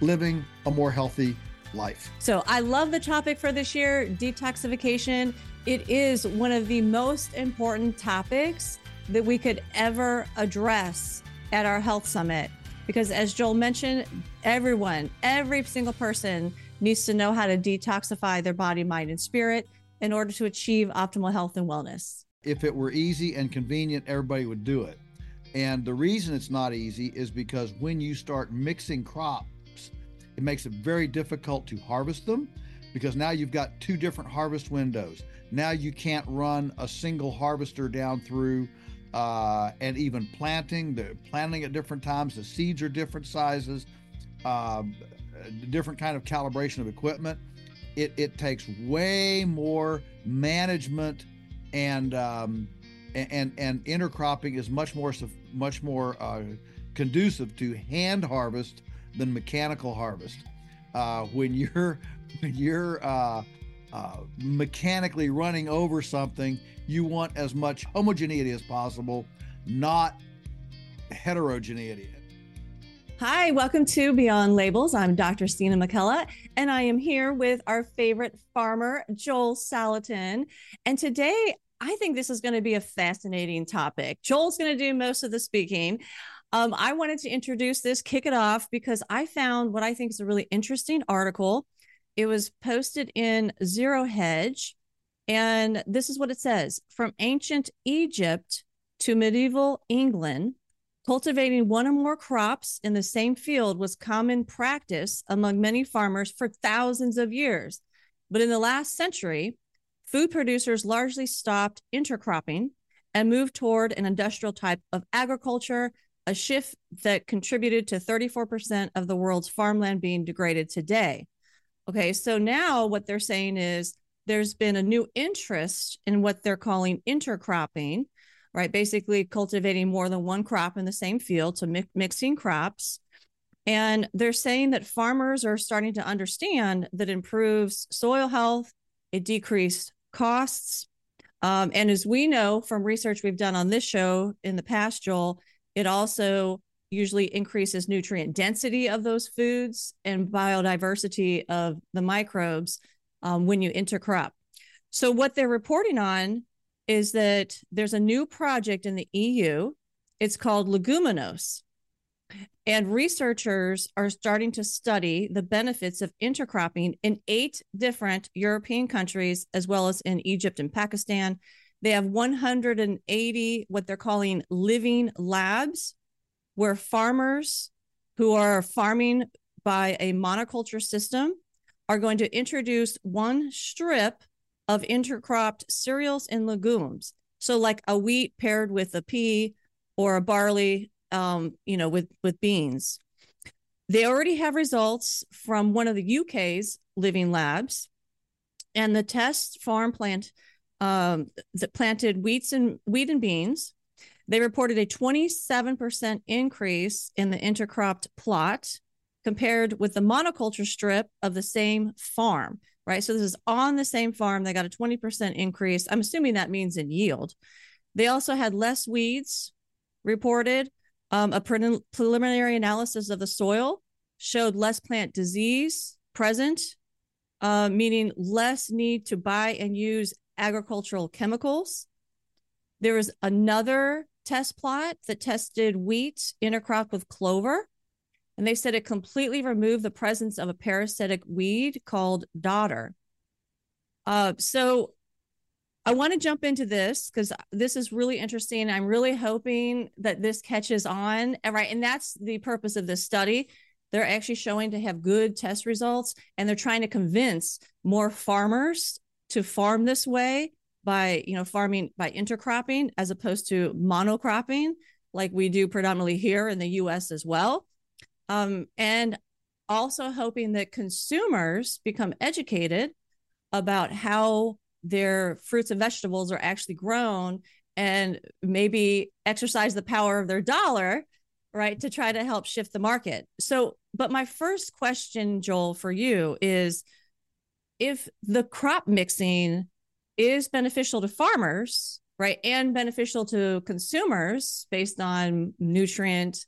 living a more healthy life. So I love the topic for this year detoxification. It is one of the most important topics that we could ever address at our health summit. Because as Joel mentioned, everyone, every single person needs to know how to detoxify their body, mind, and spirit in order to achieve optimal health and wellness. If it were easy and convenient, everybody would do it. And the reason it's not easy is because when you start mixing crops, it makes it very difficult to harvest them because now you've got two different harvest windows. Now you can't run a single harvester down through uh, and even planting, the planting at different times, the seeds are different sizes, uh, different kind of calibration of equipment. It, it takes way more management and um, and and intercropping is much more much more uh, conducive to hand harvest than mechanical harvest. Uh, when you're when you're uh, uh, mechanically running over something, you want as much homogeneity as possible, not heterogeneity. Hi, welcome to Beyond Labels. I'm Dr. Sina McCullough, and I am here with our favorite farmer, Joel Salatin. And today, I think this is going to be a fascinating topic. Joel's going to do most of the speaking. Um, I wanted to introduce this, kick it off, because I found what I think is a really interesting article. It was posted in Zero Hedge. And this is what it says From ancient Egypt to medieval England, cultivating one or more crops in the same field was common practice among many farmers for thousands of years. But in the last century, food producers largely stopped intercropping and moved toward an industrial type of agriculture a shift that contributed to 34% of the world's farmland being degraded today. Okay, so now what they're saying is there's been a new interest in what they're calling intercropping, right? Basically, cultivating more than one crop in the same field, so mi- mixing crops. And they're saying that farmers are starting to understand that improves soil health, it decreased costs. Um, and as we know from research we've done on this show in the past, Joel, it also usually increases nutrient density of those foods and biodiversity of the microbes um, when you intercrop. So, what they're reporting on is that there's a new project in the EU. It's called Leguminose. And researchers are starting to study the benefits of intercropping in eight different European countries, as well as in Egypt and Pakistan. They have 180 what they're calling living labs, where farmers who are farming by a monoculture system are going to introduce one strip of intercropped cereals and legumes. So, like a wheat paired with a pea, or a barley, um, you know, with with beans. They already have results from one of the UK's living labs, and the test farm plant um, that planted wheats and wheat and beans. They reported a 27% increase in the intercropped plot compared with the monoculture strip of the same farm, right? So this is on the same farm. They got a 20% increase. I'm assuming that means in yield. They also had less weeds reported. Um, a pre- preliminary analysis of the soil showed less plant disease present, uh, meaning less need to buy and use agricultural chemicals. There was another test plot that tested wheat intercropped with clover. And they said it completely removed the presence of a parasitic weed called dodder. Uh, so I want to jump into this because this is really interesting. I'm really hoping that this catches on. And Right. And that's the purpose of this study. They're actually showing to have good test results and they're trying to convince more farmers to farm this way by, you know, farming by intercropping as opposed to monocropping, like we do predominantly here in the US as well. Um, and also hoping that consumers become educated about how their fruits and vegetables are actually grown and maybe exercise the power of their dollar right to try to help shift the market so but my first question joel for you is if the crop mixing is beneficial to farmers right and beneficial to consumers based on nutrient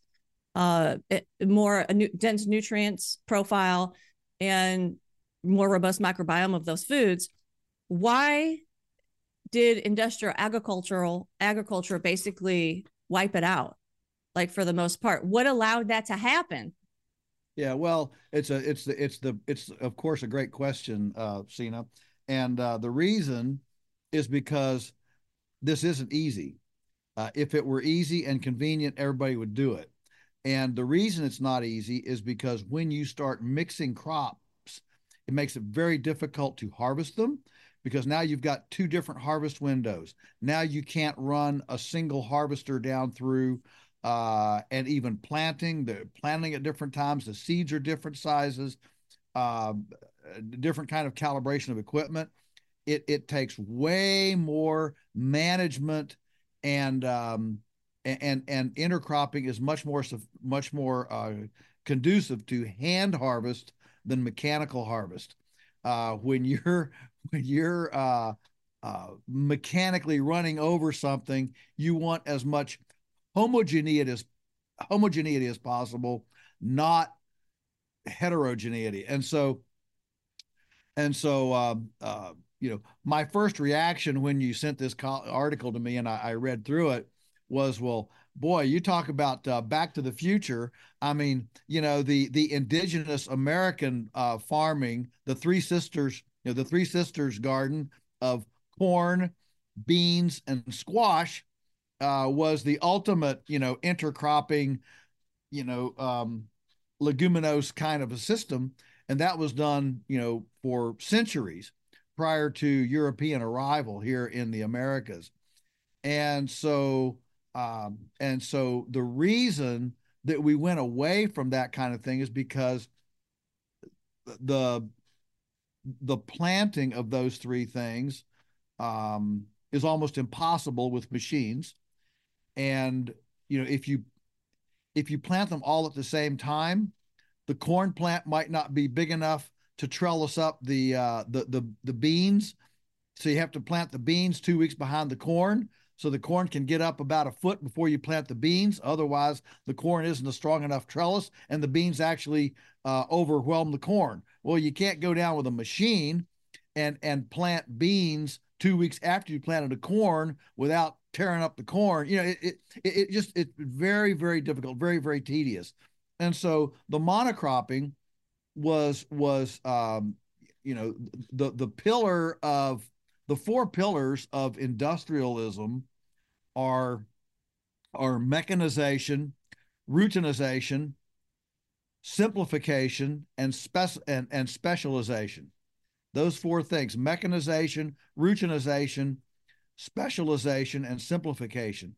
uh more dense nutrients profile and more robust microbiome of those foods why did industrial agricultural agriculture basically wipe it out like for the most part? What allowed that to happen yeah well it's a it's the it's the it's of course a great question uh Sina and uh the reason is because this isn't easy. Uh, if it were easy and convenient everybody would do it. And the reason it's not easy is because when you start mixing crops it makes it very difficult to harvest them because now you've got two different harvest windows. Now you can't run a single harvester down through uh, and even planting, the planting at different times, the seeds are different sizes, uh, different kind of calibration of equipment. It, it takes way more management and um, and and intercropping is much more much more uh, conducive to hand harvest than mechanical harvest. Uh, when you're when you're uh, uh, mechanically running over something, you want as much homogeneity as homogeneity as possible, not heterogeneity. And so, and so, um, uh, you know, my first reaction when you sent this article to me and I, I read through it was, well, boy, you talk about uh, Back to the Future. I mean, you know, the the indigenous American uh, farming, the Three Sisters, you know, the Three Sisters garden of corn, beans, and squash uh, was the ultimate, you know, intercropping, you know, um, leguminose kind of a system, and that was done, you know, for centuries prior to European arrival here in the Americas, and so um, and so the reason that we went away from that kind of thing is because the the planting of those three things um, is almost impossible with machines. And you know, if you if you plant them all at the same time, the corn plant might not be big enough to trellis up the uh, the the the beans. So you have to plant the beans two weeks behind the corn so the corn can get up about a foot before you plant the beans. Otherwise, the corn isn't a strong enough trellis, and the beans actually uh, overwhelm the corn. Well, you can't go down with a machine and and plant beans two weeks after you planted a corn without tearing up the corn. You know, it it, it just it's very very difficult, very very tedious, and so the monocropping was was um, you know the the pillar of the four pillars of industrialism are are mechanization, routinization, simplification, and spec and, and specialization. Those four things: mechanization, routinization, specialization, and simplification.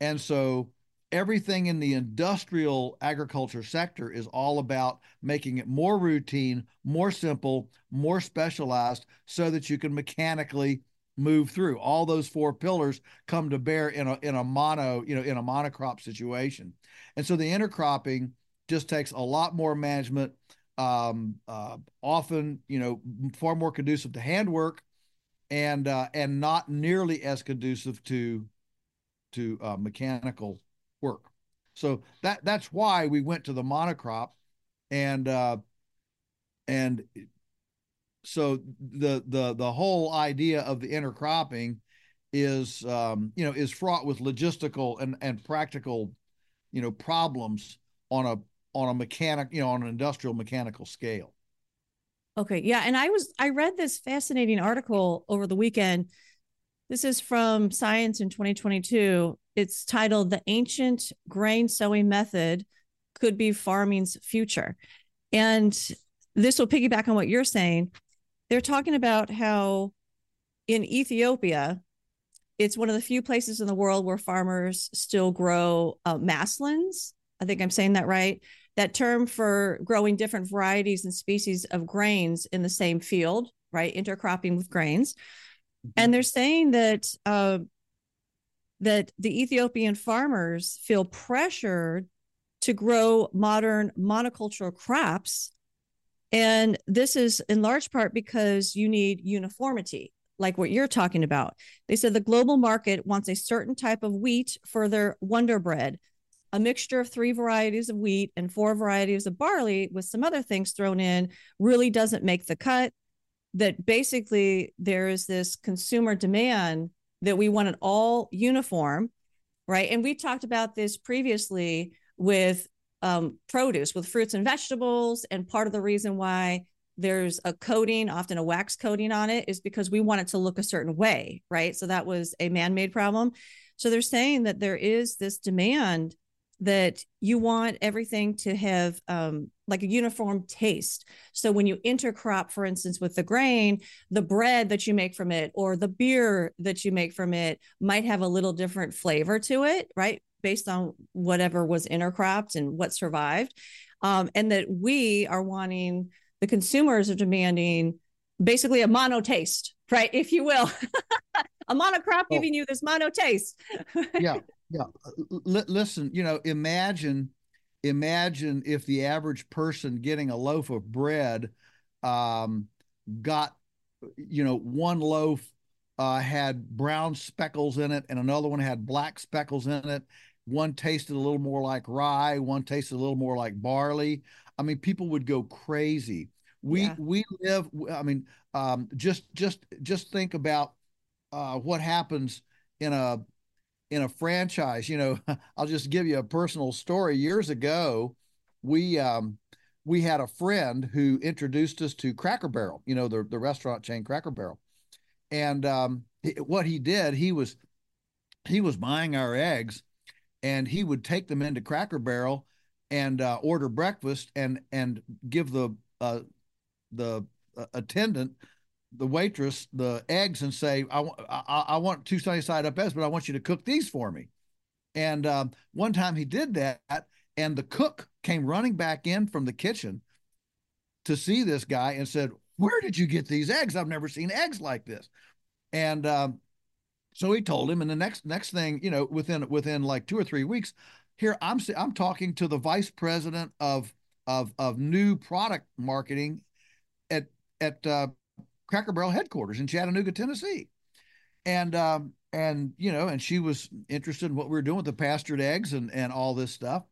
And so everything in the industrial agriculture sector is all about making it more routine, more simple, more specialized so that you can mechanically move through. All those four pillars come to bear in a in a mono, you know, in a monocrop situation. And so the intercropping just takes a lot more management, um, uh, often, you know, far more conducive to handwork and uh, and not nearly as conducive to to uh, mechanical work. So that that's why we went to the monocrop, and uh, and so the the the whole idea of the intercropping is um, you know is fraught with logistical and and practical you know problems on a on a mechanic you know on an industrial mechanical scale. Okay, yeah, and I was I read this fascinating article over the weekend. This is from Science in 2022. It's titled "The Ancient Grain Sowing Method Could Be Farming's Future," and this will piggyback on what you're saying. They're talking about how in Ethiopia, it's one of the few places in the world where farmers still grow uh, maslins. I think I'm saying that right that term for growing different varieties and species of grains in the same field, right? Intercropping with grains. Mm-hmm. And they're saying that uh, that the Ethiopian farmers feel pressured to grow modern monocultural crops. And this is in large part because you need uniformity, like what you're talking about. They said the global market wants a certain type of wheat for their Wonder Bread, a mixture of three varieties of wheat and four varieties of barley with some other things thrown in really doesn't make the cut. That basically there is this consumer demand that we want it all uniform, right? And we talked about this previously with um, produce, with fruits and vegetables. And part of the reason why there's a coating, often a wax coating on it, is because we want it to look a certain way, right? So that was a man made problem. So they're saying that there is this demand that you want everything to have um, like a uniform taste. So when you intercrop, for instance, with the grain, the bread that you make from it or the beer that you make from it might have a little different flavor to it, right? Based on whatever was intercropped and what survived. Um, and that we are wanting, the consumers are demanding basically a mono taste, right? If you will. a monocrop oh. giving you this mono taste. yeah. Yeah. L- listen, you know, imagine imagine if the average person getting a loaf of bread um, got you know one loaf uh, had brown speckles in it and another one had black speckles in it one tasted a little more like rye one tasted a little more like barley i mean people would go crazy we yeah. we live i mean um, just just just think about uh, what happens in a in a franchise. You know, I'll just give you a personal story. Years ago, we um, we had a friend who introduced us to Cracker Barrel. You know, the the restaurant chain Cracker Barrel, and um, what he did, he was he was buying our eggs, and he would take them into Cracker Barrel and uh, order breakfast and and give the uh, the uh, attendant the waitress the eggs and say, I, I, I want two sunny side up eggs, but I want you to cook these for me. And um, one time he did that, and the cook came running back in from the kitchen to see this guy and said, Where did you get these eggs? I've never seen eggs like this. And um, so he told him, and the next next thing, you know, within within like two or three weeks, here I'm I'm talking to the vice president of of of new product marketing at at uh, Cracker Barrel headquarters in Chattanooga, Tennessee. And um, and you know, and she was interested in what we were doing with the pastured eggs and and all this stuff.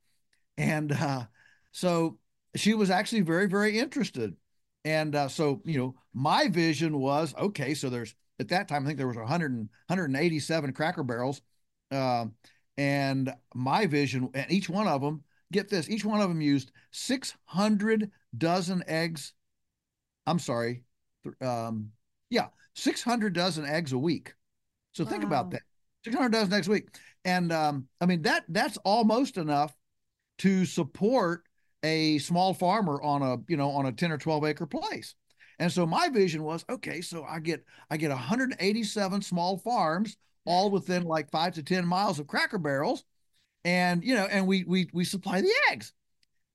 And uh, so she was actually very, very interested. And uh, so, you know, my vision was okay, so there's at that time, I think there was 100 187 cracker barrels. Uh, and my vision, and each one of them, get this, each one of them used 600 dozen eggs. I'm sorry, um, yeah, 600 dozen eggs a week. So wow. think about that 600 dozen a week. And um, I mean, that that's almost enough to support a small farmer on a, you know, on a 10 or 12 acre place. And so my vision was, okay, so I get, I get 187 small farms all within like five to 10 miles of cracker barrels. and you know, and we we we supply the eggs.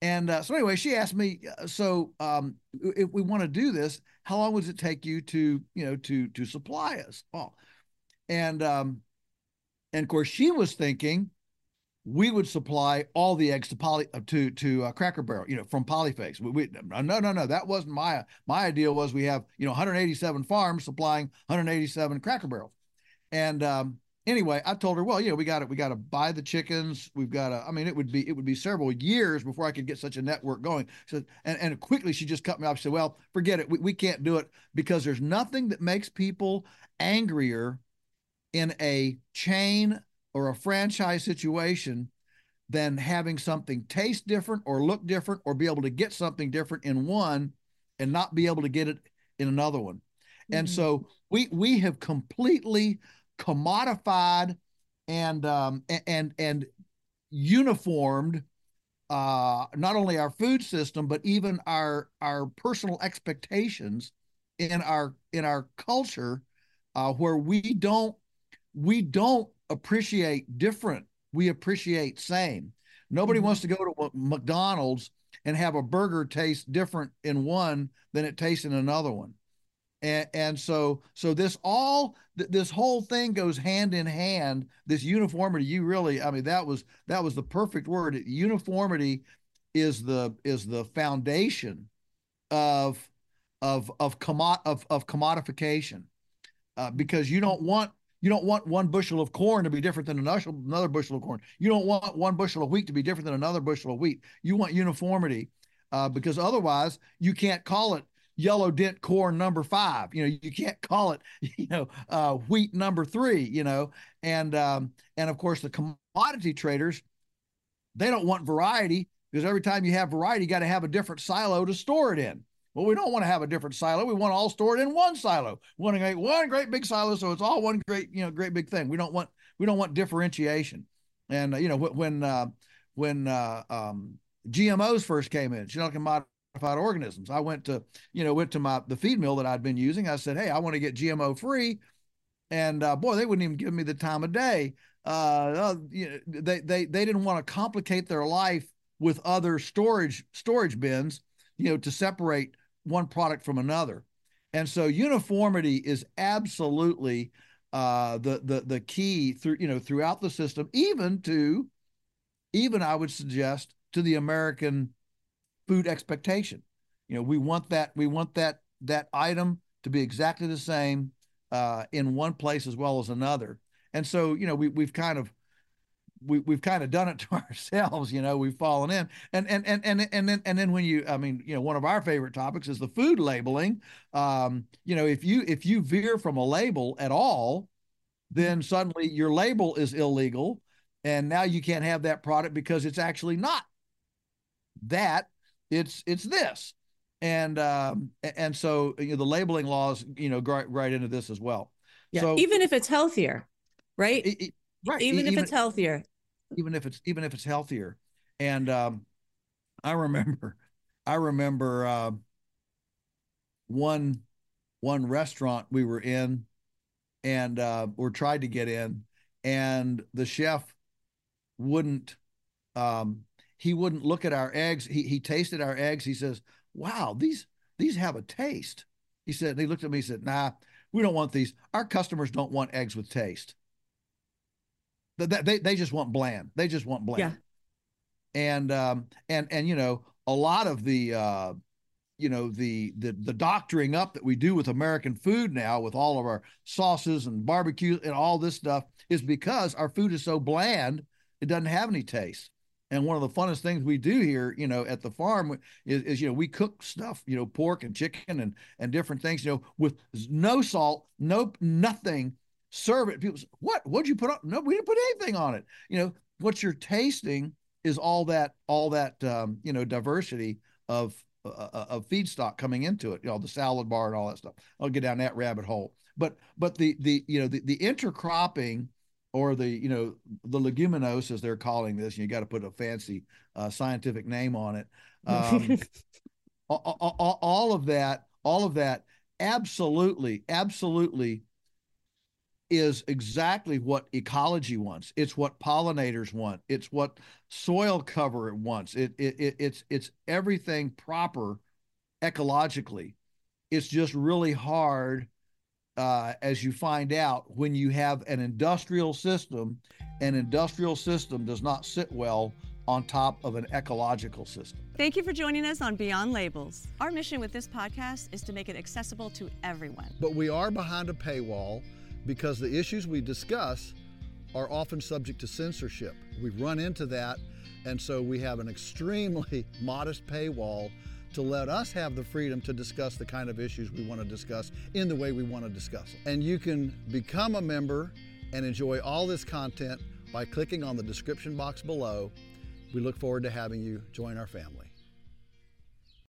And uh, so anyway, she asked me, uh, so um, if we want to do this, how long would it take you to, you know, to to supply us? Oh, and um, and of course she was thinking we would supply all the eggs to poly uh, to to uh, Cracker Barrel, you know, from Polyface. We, we, no, no, no, that wasn't my my idea. Was we have you know 187 farms supplying 187 Cracker Barrels, and um, anyway, I told her, well, you know, we got it. we got to buy the chickens. We've got to. I mean, it would be it would be several years before I could get such a network going. So, and and quickly she just cut me off. She said, well, forget it. We we can't do it because there's nothing that makes people angrier in a chain or a franchise situation than having something taste different or look different or be able to get something different in one and not be able to get it in another one. Mm-hmm. And so we we have completely commodified and um, and and uniformed uh, not only our food system but even our our personal expectations in our in our culture uh, where we don't we don't appreciate different. We appreciate same. Nobody mm-hmm. wants to go to mcdonald's and have a burger taste different in one than it tastes in another one and, and so so this all this whole thing goes hand in hand. This uniformity you really i mean that was that was the perfect word. Uniformity is the is the foundation of of of commod of, of commodification. Uh, because you don't want you don't want one bushel of corn to be different than another bushel of corn. You don't want one bushel of wheat to be different than another bushel of wheat. You want uniformity uh, because otherwise you can't call it yellow dent corn number five. You know, you can't call it, you know, uh, wheat number three. You know, and um, and of course the commodity traders, they don't want variety because every time you have variety, you got to have a different silo to store it in. Well, we don't want to have a different silo. We want to all store it in one silo. We want one great big silo, so it's all one great, you know, great big thing. We don't want we don't want differentiation. And uh, you know when uh, when uh, um, GMOs first came in, genetically modified modified organisms. I went to, you know, went to my the feed mill that I'd been using. I said, "Hey, I want to get GMO free," and uh, boy, they wouldn't even give me the time of day. Uh, uh you know, they they they didn't want to complicate their life with other storage storage bins, you know, to separate one product from another. And so uniformity is absolutely uh, the the the key through you know throughout the system, even to even I would suggest to the American food expectation. You know, we want that we want that that item to be exactly the same uh, in one place as well as another. And so, you know, we we've kind of we we've kind of done it to ourselves, you know, we've fallen in. And and and and and then and then when you I mean, you know, one of our favorite topics is the food labeling. Um, you know, if you if you veer from a label at all, then suddenly your label is illegal and now you can't have that product because it's actually not that it's it's this. And um and so you know, the labeling laws you know right, right into this as well. Yeah so, even if it's healthier right? It, it, right even, even if it's healthier. Even if it's even if it's healthier. And um i remember i remember uh, one one restaurant we were in and uh or tried to get in and the chef wouldn't um he wouldn't look at our eggs. He he tasted our eggs. He says, "Wow, these these have a taste." He said. He looked at me. He said, "Nah, we don't want these. Our customers don't want eggs with taste. They they, they just want bland. They just want bland." Yeah. And um and and you know a lot of the uh you know the the the doctoring up that we do with American food now with all of our sauces and barbecue and all this stuff is because our food is so bland it doesn't have any taste. And one of the funnest things we do here, you know, at the farm is, is, you know, we cook stuff, you know, pork and chicken and and different things, you know, with no salt, no nothing. Serve it. People, say, what? What'd you put on? No, we didn't put anything on it. You know, what you're tasting is all that all that um, you know diversity of uh, uh of feedstock coming into it. You know, the salad bar and all that stuff. I'll get down that rabbit hole. But but the the you know the the intercropping or the you know the leguminose as they're calling this. And you got to put a fancy uh, scientific name on it. Um, all, all, all, of that, all of that, absolutely, absolutely is exactly what ecology wants. It's what pollinators want. It's what soil cover wants. It, it, it it's it's everything proper ecologically. It's just really hard uh, as you find out when you have an industrial system. An industrial system does not sit well on top of an ecological system. Thank you for joining us on Beyond Labels. Our mission with this podcast is to make it accessible to everyone. But we are behind a paywall because the issues we discuss are often subject to censorship. We've run into that, and so we have an extremely modest paywall to let us have the freedom to discuss the kind of issues we want to discuss in the way we want to discuss them. And you can become a member and enjoy all this content by clicking on the description box below. We look forward to having you join our family.